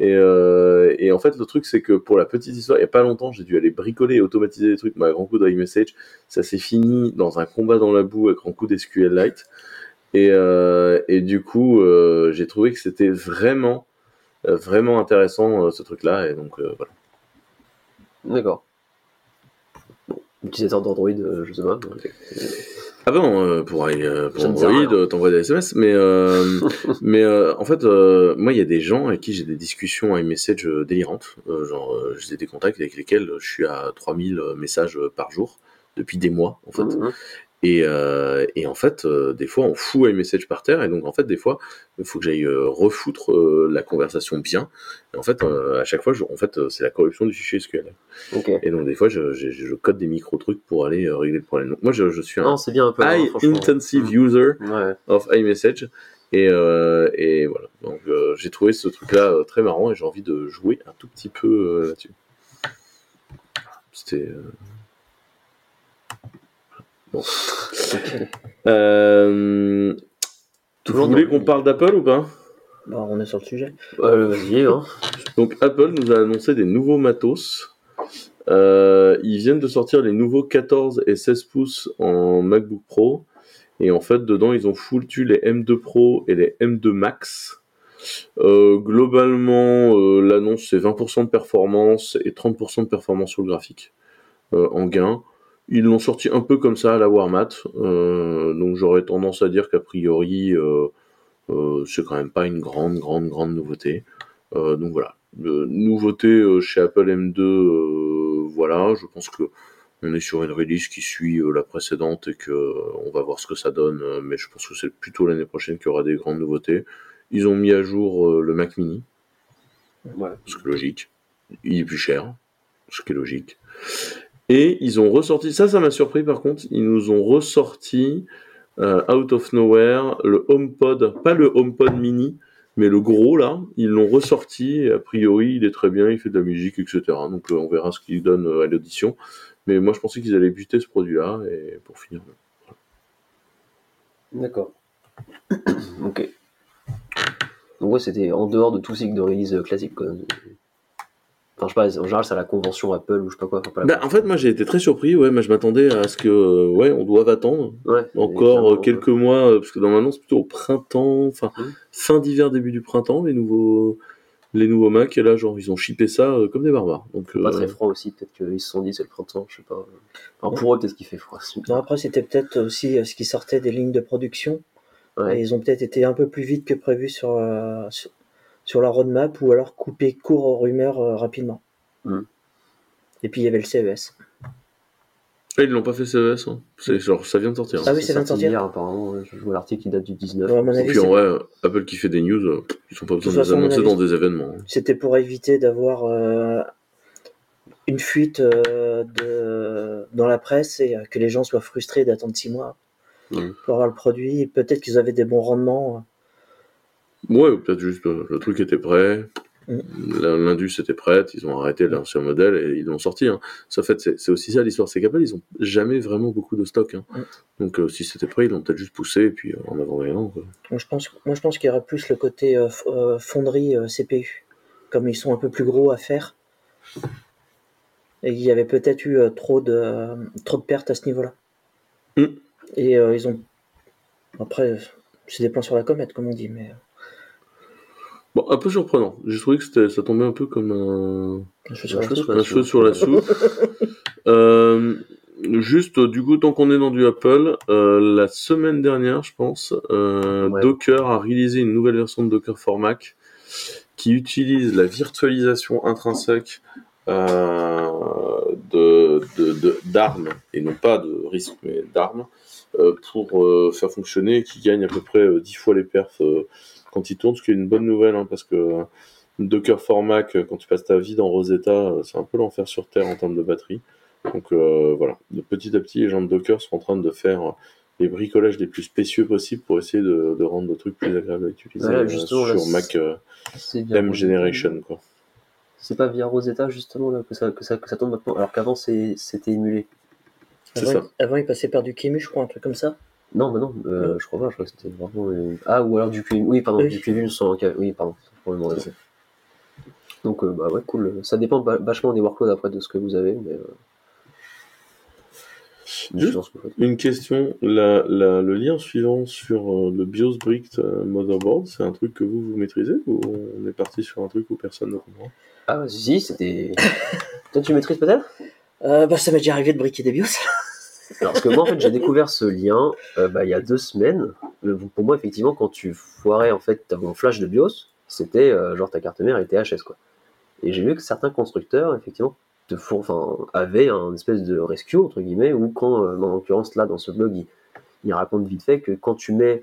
Et, euh, et en fait, le truc, c'est que pour la petite histoire, il n'y a pas longtemps, j'ai dû aller bricoler et automatiser des trucs, mais à grand coup d'iMessage, ça s'est fini dans un combat dans la boue avec grand coup d'SQLite. Et, euh, et du coup, euh, j'ai trouvé que c'était vraiment, vraiment intéressant euh, ce truc-là. Et donc, euh, voilà. D'accord. Bon, utilisateur d'Android, euh, je sais pas. Ah bon, euh, pour, euh, Android, euh, t'envoies des SMS, mais euh, <laughs> mais euh, en fait, euh, moi, il y a des gens avec qui j'ai des discussions iMessage euh, délirantes. Euh, genre, euh, j'ai des contacts avec lesquels je suis à 3000 messages par jour depuis des mois, en fait. Mhm. Et, euh, et en fait, euh, des fois, on fout iMessage par terre, et donc en fait, des fois, il faut que j'aille euh, refoutre la conversation bien. Et en fait, à chaque fois, je- en fait, c'est la corruption du fichier SQL. Ok. Et donc des fois, je, je, je code des micro trucs pour aller régler le problème. Donc moi, je, suis un Non, c'est bien un peu. hein, high franchement. intensive Mhm. user Ouais. of iMessage. Et, et voilà. Donc j'ai trouvé ce truc-là très marrant et j'ai envie de jouer un tout petit peu là-dessus. C'était. Euh, Bon. Euh, Vous voulez qu'on parle d'Apple ou pas? Bah, on est sur le sujet. Ouais, vas-y, hein. Donc Apple nous a annoncé des nouveaux matos. Euh, ils viennent de sortir les nouveaux 14 et 16 pouces en MacBook Pro. Et en fait, dedans, ils ont foutu les M2 Pro et les M2 Max. Euh, globalement, euh, l'annonce, c'est 20% de performance et 30% de performance sur le graphique euh, en gain. Ils l'ont sorti un peu comme ça à la Warmat. Euh, donc j'aurais tendance à dire qu'a priori, euh, euh, c'est quand même pas une grande, grande, grande nouveauté. Donc voilà. Nouveauté chez Apple M2, euh, voilà. Je pense que on est sur une release qui suit la précédente et que on va voir ce que ça donne. mais je pense que c'est plutôt l'année prochaine qu'il y aura des grandes nouveautés. Ils ont mis à jour le Mac Mini, Ouais. ce qui est logique. Il est plus cher, ce qui est logique. Et ils ont ressorti, ça, ça m'a surpris par contre, ils nous ont ressorti euh, out of nowhere le HomePod, pas le HomePod mini, mais le gros là, ils l'ont ressorti. Et a priori, il est très bien, il fait de la musique, etc. Donc euh, on verra ce qu'il donne euh, à l'audition. Mais moi, je pensais qu'ils allaient buter ce produit-là. Et pour finir, D'accord. <coughs> ok. Donc ouais, c'était en dehors de tout cycle de release classique. Enfin, je sais pas, en général, c'est à la convention Apple ou je sais pas quoi. Pas Bah, en fait, moi, j'ai été très surpris. Ouais, moi, je m'attendais à ce que, euh, ouais, on doive attendre Ouais, encore euh, quelques mois, euh, parce que normalement, c'est plutôt au printemps, enfin, Mhm. fin d'hiver, début du printemps, les nouveaux, les nouveaux Mac. Et là, genre, ils ont shippé ça euh, comme des barbares. Donc, Pas euh, très froid aussi, peut-être qu'ils se sont dit c'est le printemps, je sais pas. Enfin, pour eux, peut-être qu'il fait froid. Non, après, c'était peut-être aussi euh, ce qui sortait des lignes de production. Ouais. Et ils ont peut-être été un peu plus vite que prévu sur, euh, sur, sur la roadmap ou alors coupé court aux rumeurs euh, rapidement. Mm. Et puis il y avait le CES. ah, ils l'ont pas fait CES. Hein. C'est genre, ça vient de sortir. hein. Ah oui, C'est ça vient de sorti sortir. hier, apparemment. Je vois l'article qui date du 19. Ouais, à mon Et puis en vrai, Apple qui fait des news, euh, ils sont pas besoin de les annoncer avis, dans des événements. hein. C'était pour éviter d'avoir euh, une fuite euh, de, dans la presse et euh, que les gens soient frustrés d'attendre six mois pour avoir le produit. Peut-être qu'ils avaient des bons rendements. Ouais, ou peut-être juste euh, le truc était prêt, l'Indus était prête, ils ont arrêté l'ancien modèle et ils l'ont sorti. Hein. Ça fait, c'est aussi ça l'histoire, c'est qu'Apple ils ont jamais vraiment beaucoup de stock. Hein. Donc euh, si c'était prêt, ils l'ont peut-être juste poussé et puis euh, en avant rien. je pense, moi, je pense qu'il y aurait plus le côté euh, fonderie CPU. Comme ils sont un peu plus gros à faire. Et il y avait peut-être eu trop, de, trop de pertes à ce niveau-là. Mm. Et ils ont. Après, c'est des plans sur la comète, comme on dit. Mais Bon, un peu surprenant. J'ai trouvé que ça tombait un peu comme un, sur la cheveu soupe. sur la un cheveu sur la soupe. <laughs> Euh, juste, du coup, tant qu'on est dans du Apple, euh, la semaine dernière, je pense, euh, Ouais. Docker a réalisé une nouvelle version de Docker for Mac qui utilise la virtualisation intrinsèque euh, de de- de- d'armes, et non pas de risque, mais d'armes, euh, pour euh, faire fonctionner et qui gagne à peu près euh, 10 fois les perfs euh, quand il tourne, ce qui est une bonne nouvelle, hein, parce que euh, Docker for Mac, euh, quand tu passes ta vie dans Rosetta, euh, c'est un peu l'enfer sur Terre en termes de batterie. Donc euh, voilà, de petit à petit, les gens de Docker sont en train de faire les bricolages les plus spécieux possibles pour essayer de, de rendre le truc plus agréable à utiliser Voilà, euh, justement, là, sur c'est- Mac euh, M. Generation. Quoi. C'est pas via Rosetta, justement, là, que, ça, que, ça, que ça tombe maintenant. Alors qu'avant, c'était émulé. Avant, ça. il- avant, il passait par du Kimu, je crois, un truc comme ça. Non, bah non, euh, je crois pas, je crois que c'était vraiment. euh, Ah, ou alors du QEMU. Oui, pardon, Oui. du QEMU sans. Oui, pardon, c'est probablement raison. Donc, euh, bah ouais, cool. Ça dépend va- vachement des workloads après de ce que vous avez, mais. Euh... Juste Une question, la, la- le lien suivant sur euh, le BIOS Bricked Motherboard, c'est un truc que vous, vous maîtrisez ou on est parti sur un truc où personne ne comprend? Ah, si, si, c'était. <laughs> Toi, tu maîtrises peut-être? Euh, bah, ça m'est déjà arrivé de briquer des BIOS. Parce que moi, en fait, j'ai découvert ce lien euh, bah, il y a deux semaines. Euh, Pour moi, effectivement, quand tu foirais en fait ton flash de BIOS, c'était euh, genre ta carte mère était HS quoi. Et j'ai vu que certains constructeurs, effectivement, avaient un espèce de rescue entre guillemets, où quand, en l'occurrence là, dans ce blog, il, il raconte vite fait que quand tu mets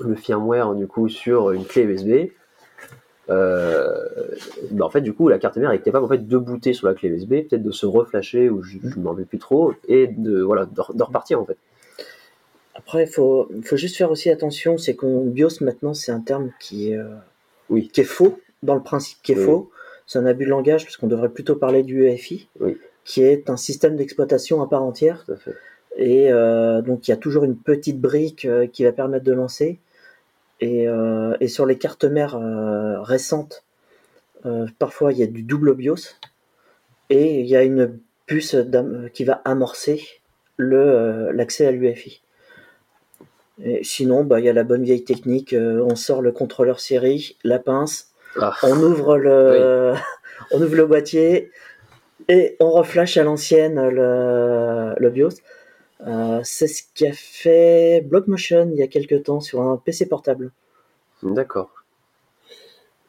le firmware du coup sur une clé USB, bah, en fait, du coup, la carte mère est capable en fait de booter sur la clé USB, peut-être de se reflasher ou je, je m'en rappelle plus trop, et de voilà de, de repartir en fait. Après, il faut, faut juste faire aussi attention, c'est qu'on BIOS maintenant, c'est un terme qui est, euh, Oui. qui est faux, dans le principe qui est Oui. faux. C'est un abus de langage, parce qu'on devrait plutôt parler du EFI, Oui. qui est un système d'exploitation à part entière. Tout à fait. Et euh, donc, il y a toujours une petite brique euh, qui va permettre de lancer. Et, euh, et sur les cartes mères euh, récentes, euh, parfois il y a du double BIOS. Et il y a une puce qui va amorcer l'accès à l'UEFI. Et sinon, bah, il y a la bonne vieille technique, on sort le contrôleur série, la pince, Ah. on ouvre le, <laughs> on ouvre le boîtier et on reflash à l'ancienne le, le BIOS. Euh, c'est ce qu'a fait Blockmotion il y a quelques temps sur un PC portable. D'accord.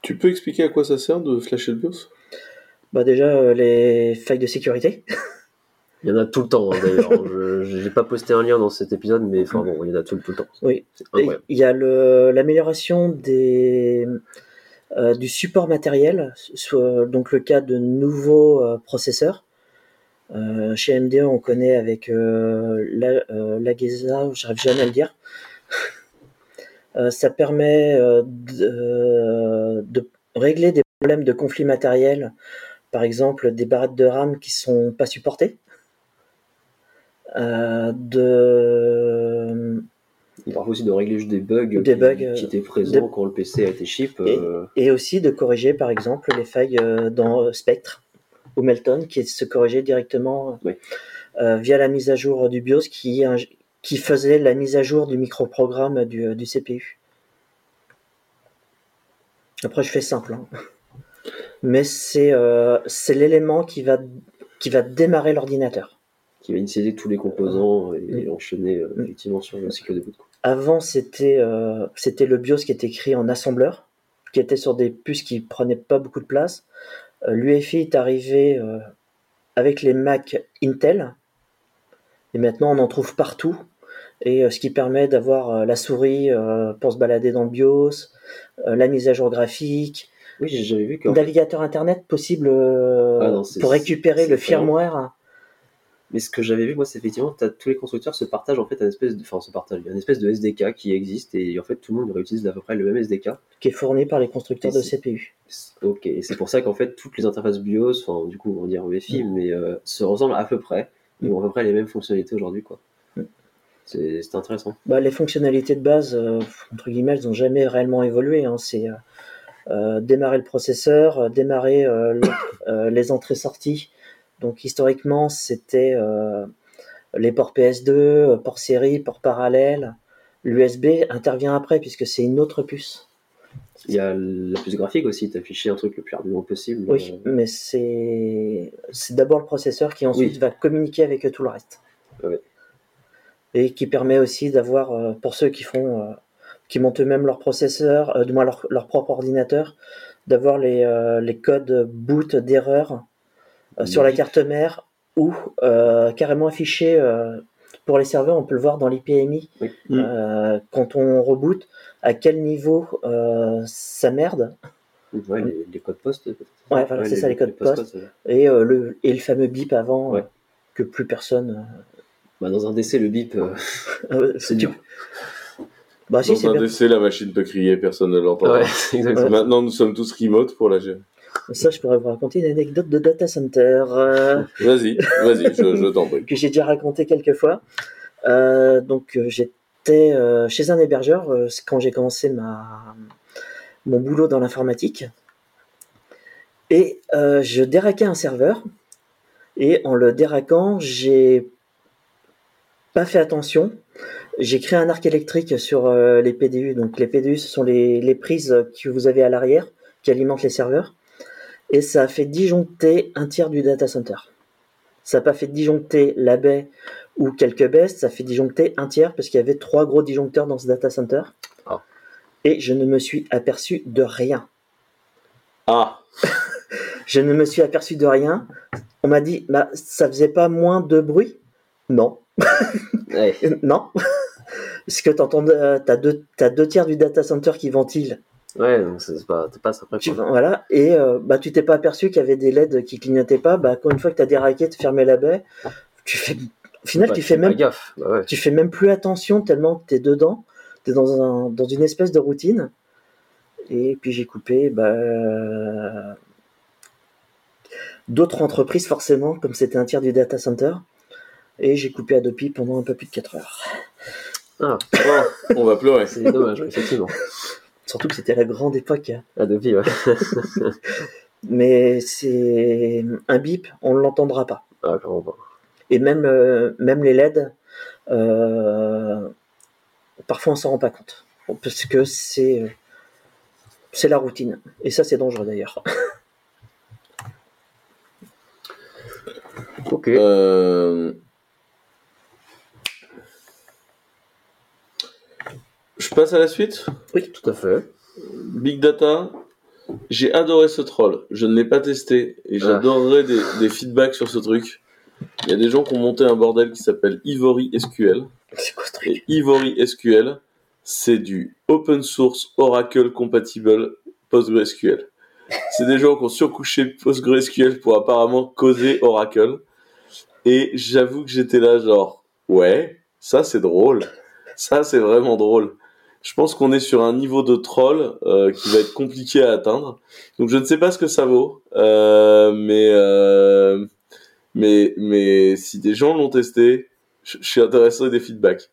Tu peux expliquer à quoi ça sert de flasher le BIOS Bah déjà euh, les failles de sécurité. Il y en a tout le temps hein, d'ailleurs. <laughs> je n'ai pas posté un lien dans cet épisode, mais enfin bon, il y en a tout, tout le temps. Oui. Il y a l'amélioration des euh, du support matériel, soit donc le cas de nouveaux euh, processeurs. Euh, chez AMD, on connaît avec euh, la, euh, l'Agesa, j'arrive jamais à le dire. <laughs> Ça permet de, de régler des problèmes de conflit matériel, par exemple des barrettes de RAM qui sont pas supportées. Euh, de Il parfois aussi de régler juste des bugs, Des qui, bugs, qui étaient présents quand le PC a été chip. Et- euh, et aussi de corriger par exemple les failles dans Spectre ou Melton qui se corrigeaient directement Oui. euh, via la mise à jour du BIOS qui, faisait la mise à jour du microprogramme du, euh, du CPU. Après, je fais simple. hein. Mais c'est euh, l'élément qui va, qui va démarrer l'ordinateur. qui va initialiser tous les composants et, Mm. enchaîner euh, Mm. effectivement sur le cycle de boot. Avant, c'était euh, c'était le BIOS qui était écrit en assembleur, qui était sur des puces qui prenaient pas beaucoup de place. Euh, L'UEFI est arrivé euh, avec les Mac Intel, et maintenant on en trouve partout. Et euh, ce qui permet d'avoir la souris pour se balader dans le BIOS, la mise à jour graphique, Oui, vu navigateur internet possible Ah non, pour récupérer le firmware. Mais ce que j'avais vu, moi, c'est effectivement, t'as- tous les constructeurs se partagent en fait un espèce de, enfin, se partagent, une espèce de SDK qui existe et en fait tout le monde réutilise à peu près le même SDK. qui est fourni par les constructeurs Et de CPU. Ok, et c'est pour ça qu'en fait toutes les interfaces BIOS, enfin du coup on va dire UEFI, mais euh, se ressemblent à peu près, ils ont à peu près les mêmes fonctionnalités aujourd'hui quoi. Mm. C'est intéressant. Bah, les fonctionnalités de base, euh, entre guillemets, elles n'ont jamais réellement évolué. hein. C'est euh, démarrer le processeur, démarrer le- les entrées-sorties. Donc historiquement, c'était euh, les ports PS2, euh, ports série, ports parallèles. L'USB intervient après puisque c'est une autre puce. Il y a la puce graphique aussi, t'afficher un truc le plus rapidement possible. Oui, euh, mais c'est d'abord le processeur qui ensuite Oui. va communiquer avec tout le reste. Ouais. Et qui permet aussi d'avoir, pour ceux qui font, qui montent eux-mêmes leur processeur, du moins leur, leur propre ordinateur, d'avoir les, les codes boot d'erreur euh, sur la carte mère ou euh, carrément affiché euh, pour les serveurs, on peut le voir dans l'IPMI Oui. Mm. euh, quand on reboot, à quel niveau euh, ça merde Ouais, les, les codes postes. Ouais, voilà, c'est ça, les codes postes. et, euh, le, et le fameux bip avant Ouais. euh, que plus personne. Bah, dans un DC, le bip, <laughs> c'est dur. Bah si, Dans un bien. décès, la machine peut crier, personne ne l'entend. Ouais, <laughs> exactement. Maintenant, nous sommes tous remote pour la gérer. Ça, je pourrais vous raconter une anecdote de data center euh, Vas-y, vas-y, je, je t'en prie. <laughs> que j'ai déjà raconté quelques fois. Euh, donc, euh, j'étais euh, chez un hébergeur quand j'ai commencé ma mon boulot dans l'informatique. Et je déraquais un serveur. Et en le déraquant, j'ai pas fait attention. J'ai créé un arc électrique sur les PDU. Donc les PDU, ce sont les, les prises que vous avez à l'arrière qui alimentent les serveurs. Et ça a fait disjoncter un tiers du data center. Ça n'a pas fait disjoncter la baie ou quelques baisses, ça fait disjoncter un tiers parce qu'il y avait trois gros disjoncteurs dans ce data center. Ah. Et je ne me suis aperçu de rien. Ah, <laughs> Je ne me suis aperçu de rien. On m'a dit, bah, ça faisait pas moins de bruit? Non. Ouais. <laughs> non. <laughs> Parce que t'entends, euh, t'as deux, t'as deux tiers du data center qui ventile. Ouais, donc c'est pas, t'es pas après Tu, voilà. Et euh, bah, tu t'es pas aperçu qu'il y avait des LED qui clignotaient pas. Bah, quand une fois que t'as déraqué, de fermer la baie, tu fais, au final, Bah, tu fais même, gaffe. Bah ouais. tu fais même plus attention tellement que t'es dedans. T'es dans un, dans une espèce de routine. Et puis j'ai coupé, bah, d'autres entreprises forcément, comme c'était un tiers du data center. Et j'ai coupé Adopi pendant un peu plus de 4 heures. Ah, oh, <laughs> on va pleurer. c'est dommage, effectivement. Surtout que c'était la grande époque. Adobe, ouais. <laughs> Mais c'est un bip, on ne l'entendra pas. Ah, pas. Et même, euh, même les LED, euh, parfois on s'en rend pas compte. Parce que c'est, euh, c'est la routine. Et ça, c'est dangereux d'ailleurs. Ok. Euh, Je passe à la suite. Oui, Tout à fait. Big Data, j'ai adoré ce troll. Je ne l'ai pas testé et j'adorerais des, des feedbacks sur ce truc. Il y a des gens qui ont monté un bordel qui s'appelle Ivory SQL. c'est quoi ce truc Et Ivory SQL, c'est du open source Oracle compatible PostgreSQL. C'est des gens qui ont surcouché PostgreSQL pour apparemment causer Oracle. Et j'avoue que j'étais là genre, ouais, ça c'est drôle. Ça c'est vraiment drôle. Je pense qu'on est sur un niveau de troll euh, qui va être compliqué à atteindre. Donc je ne sais pas ce que ça vaut, euh, mais euh, mais mais si des gens l'ont testé, je suis intéressé des feedbacks.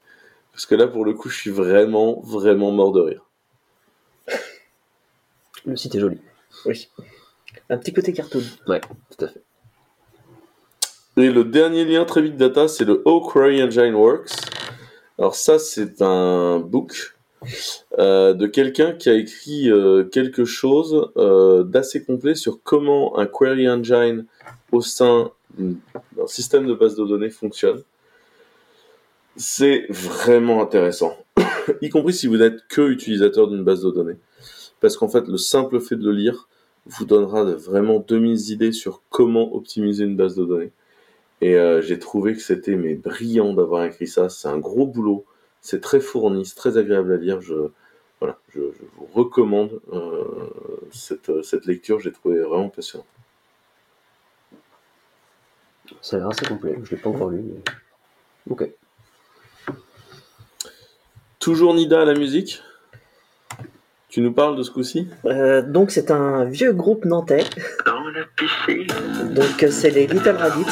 Parce que là, pour le coup, je suis vraiment, vraiment mort de rire. Le site est joli. Oui. Un petit côté cartoon. Ouais, tout à fait. Et le dernier lien très vite data, c'est le How Query Engine Works. Alors ça, c'est un book euh, de quelqu'un qui a écrit euh, quelque chose euh, d'assez complet sur comment un query engine au sein d'un système de base de données fonctionne. C'est vraiment intéressant, <coughs> y compris si vous n'êtes que utilisateur d'une base de données. Parce qu'en fait, le simple fait de le lire vous donnera vraiment 2000 idées sur comment optimiser une base de données. Et j'ai trouvé que c'était mais brillant d'avoir écrit ça. C'est un gros boulot. C'est très fourni, c'est très agréable à lire. Je, voilà, je, je vous recommande euh, cette, cette lecture. J'ai trouvé vraiment passionnant. Ça a l'air assez complet. Je l'ai pas encore lu. Mais... Ok. Toujours Nida à la musique? Tu nous parles de ce coup-ci? Euh, donc c'est un vieux groupe nantais. Donc euh, c'est les Little Rabbits.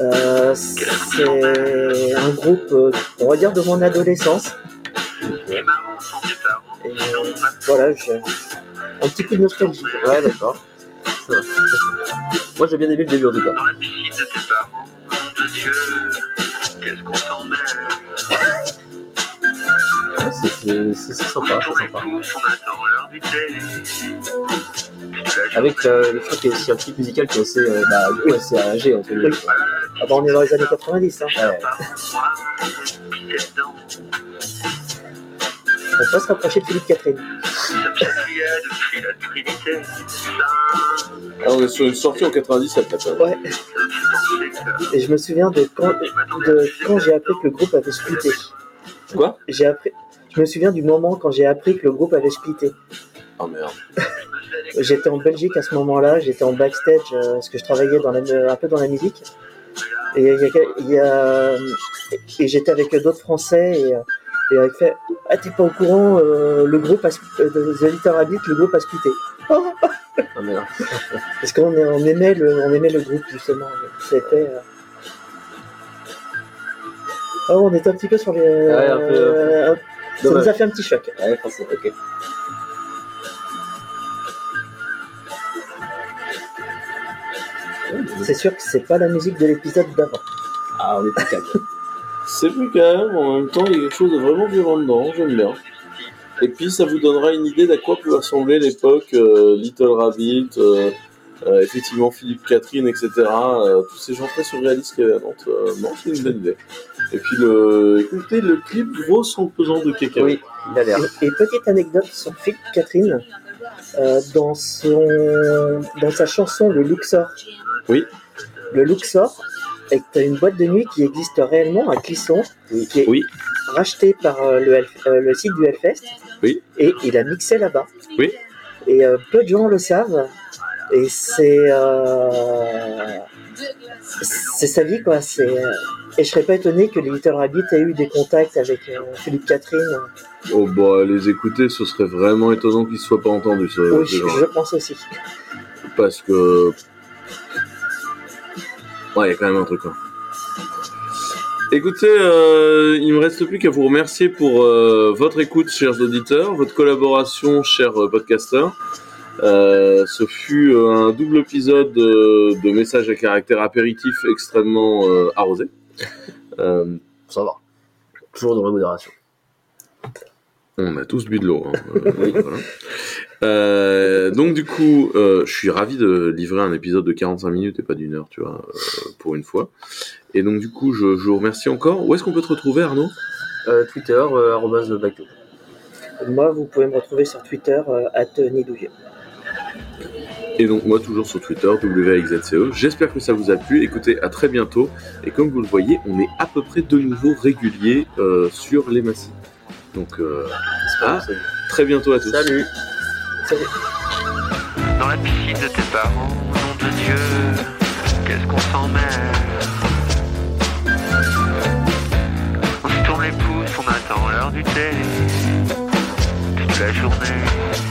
Euh, c'est un groupe, euh, on va dire, de mon adolescence. Et, voilà, j'ai un petit coup de nostalgie. Ouais, d'accord. Moi, j'ai bien aimé le début en tout cas. Dans la piscine de tes parents, de Dieu, qu'est-ce qu'on s'en mêle? C'est- sympa, sympa. Avec euh, le fait qu'il y a aussi un clip musical qui est assez, euh, bah, du coup, assez âgé entre guillemets. Ah bah, on est dans les années 90. Hein. Ouais. On peut se rapprocher de Philippe Catherine. Ah, On est sur une sortie en 97 là. Ouais. Et je me souviens de quand, de quand j'ai appris que le groupe avait splitté. Quoi? J'ai appris. Je me souviens du moment quand j'ai appris que le groupe avait splitté. Oh merde. <laughs> J'étais en Belgique à ce moment-là, j'étais en backstage euh, parce que je travaillais dans la, un peu dans la musique. Et, j'étais avec d'autres Français et, euh, et avec fait Ah, t'es pas au courant, euh, le groupe a, euh, The Little Rabbit, le groupe a splitté. Oh <laughs> merde. <laughs> parce qu'on on aimait, le, on aimait le groupe justement. C'était. euh, Oh, on était un petit peu sur les. Ouais, un peu, euh, ça nous a fait un petit choc. Ouais, forcément, ok. C'est sûr que c'est pas la musique de l'épisode d'avant. Ah, on était calme. <laughs> C'est plus calme, en même temps il y a quelque chose de vraiment violent dedans, j'aime bien. Et puis ça vous donnera une idée d'à quoi peut ressembler l'époque euh, Little Rabbit, euh, Euh, effectivement, Philippe Catherine, etc. euh, tous ces gens très surréalistes qu'il y avait à Nantes. euh, non, c'est une bonne idée. Et puis, le, écoutez, le clip vaut son pesant de cacahuètes. Oui, il a l'air. Et, et petite anecdote sur Philippe Catherine, euh, dans, son, dans sa chanson Le Luxor. Oui. Le Luxor est une boîte de nuit qui existe réellement à Clisson, qui est Oui. rachetée par le, euh, le site du Hellfest. Oui. Et il a mixé là-bas. Oui. Et euh, peu de gens le savent. Et c'est. euh, c'est sa vie, quoi. C'est, euh, et je serais pas étonné que les Little Rabbit ait eu des contacts avec euh, Philippe Catherine. Oh, bah, les écouter, ce serait vraiment étonnant qu'ils ne soient pas entendus, ça. oui, je, pense aussi. parce que ouais il y a quand même un truc hein. écoutez euh, il me reste plus qu'à vous remercier pour euh, votre écoute chers auditeurs votre collaboration chers podcasteurs Euh, ce fut euh, un double épisode euh, de messages à caractère apéritif extrêmement euh, arrosé Euh, Ça va. Toujours dans la modération. On a tous bu de l'eau. hein. <laughs> Euh, voilà. Euh, donc du coup, euh, je suis ravi de livrer un épisode de 45 minutes et pas d'une heure, tu vois, euh, pour une fois. Et donc du coup, je, je vous remercie encore. Où est-ce qu'on peut te retrouver, Arnaud? Euh, Twitter, euh, Bacto. Moi, vous pouvez me retrouver sur Twitter, euh, @nidouille. Et donc moi toujours sur Twitter, WAXZCE. E. J'espère que ça vous a plu. Écoutez, à très bientôt. Et comme vous le voyez, on est à peu près de nouveau régulier euh, sur les massifs. Donc euh, Ah. très bientôt à tous. Salut Dans la piscine de tes parents, au nom de Dieu, qu'est-ce qu'on s'en mêle? On se tourne les pouces, on attend l'heure du thé, toute la journée.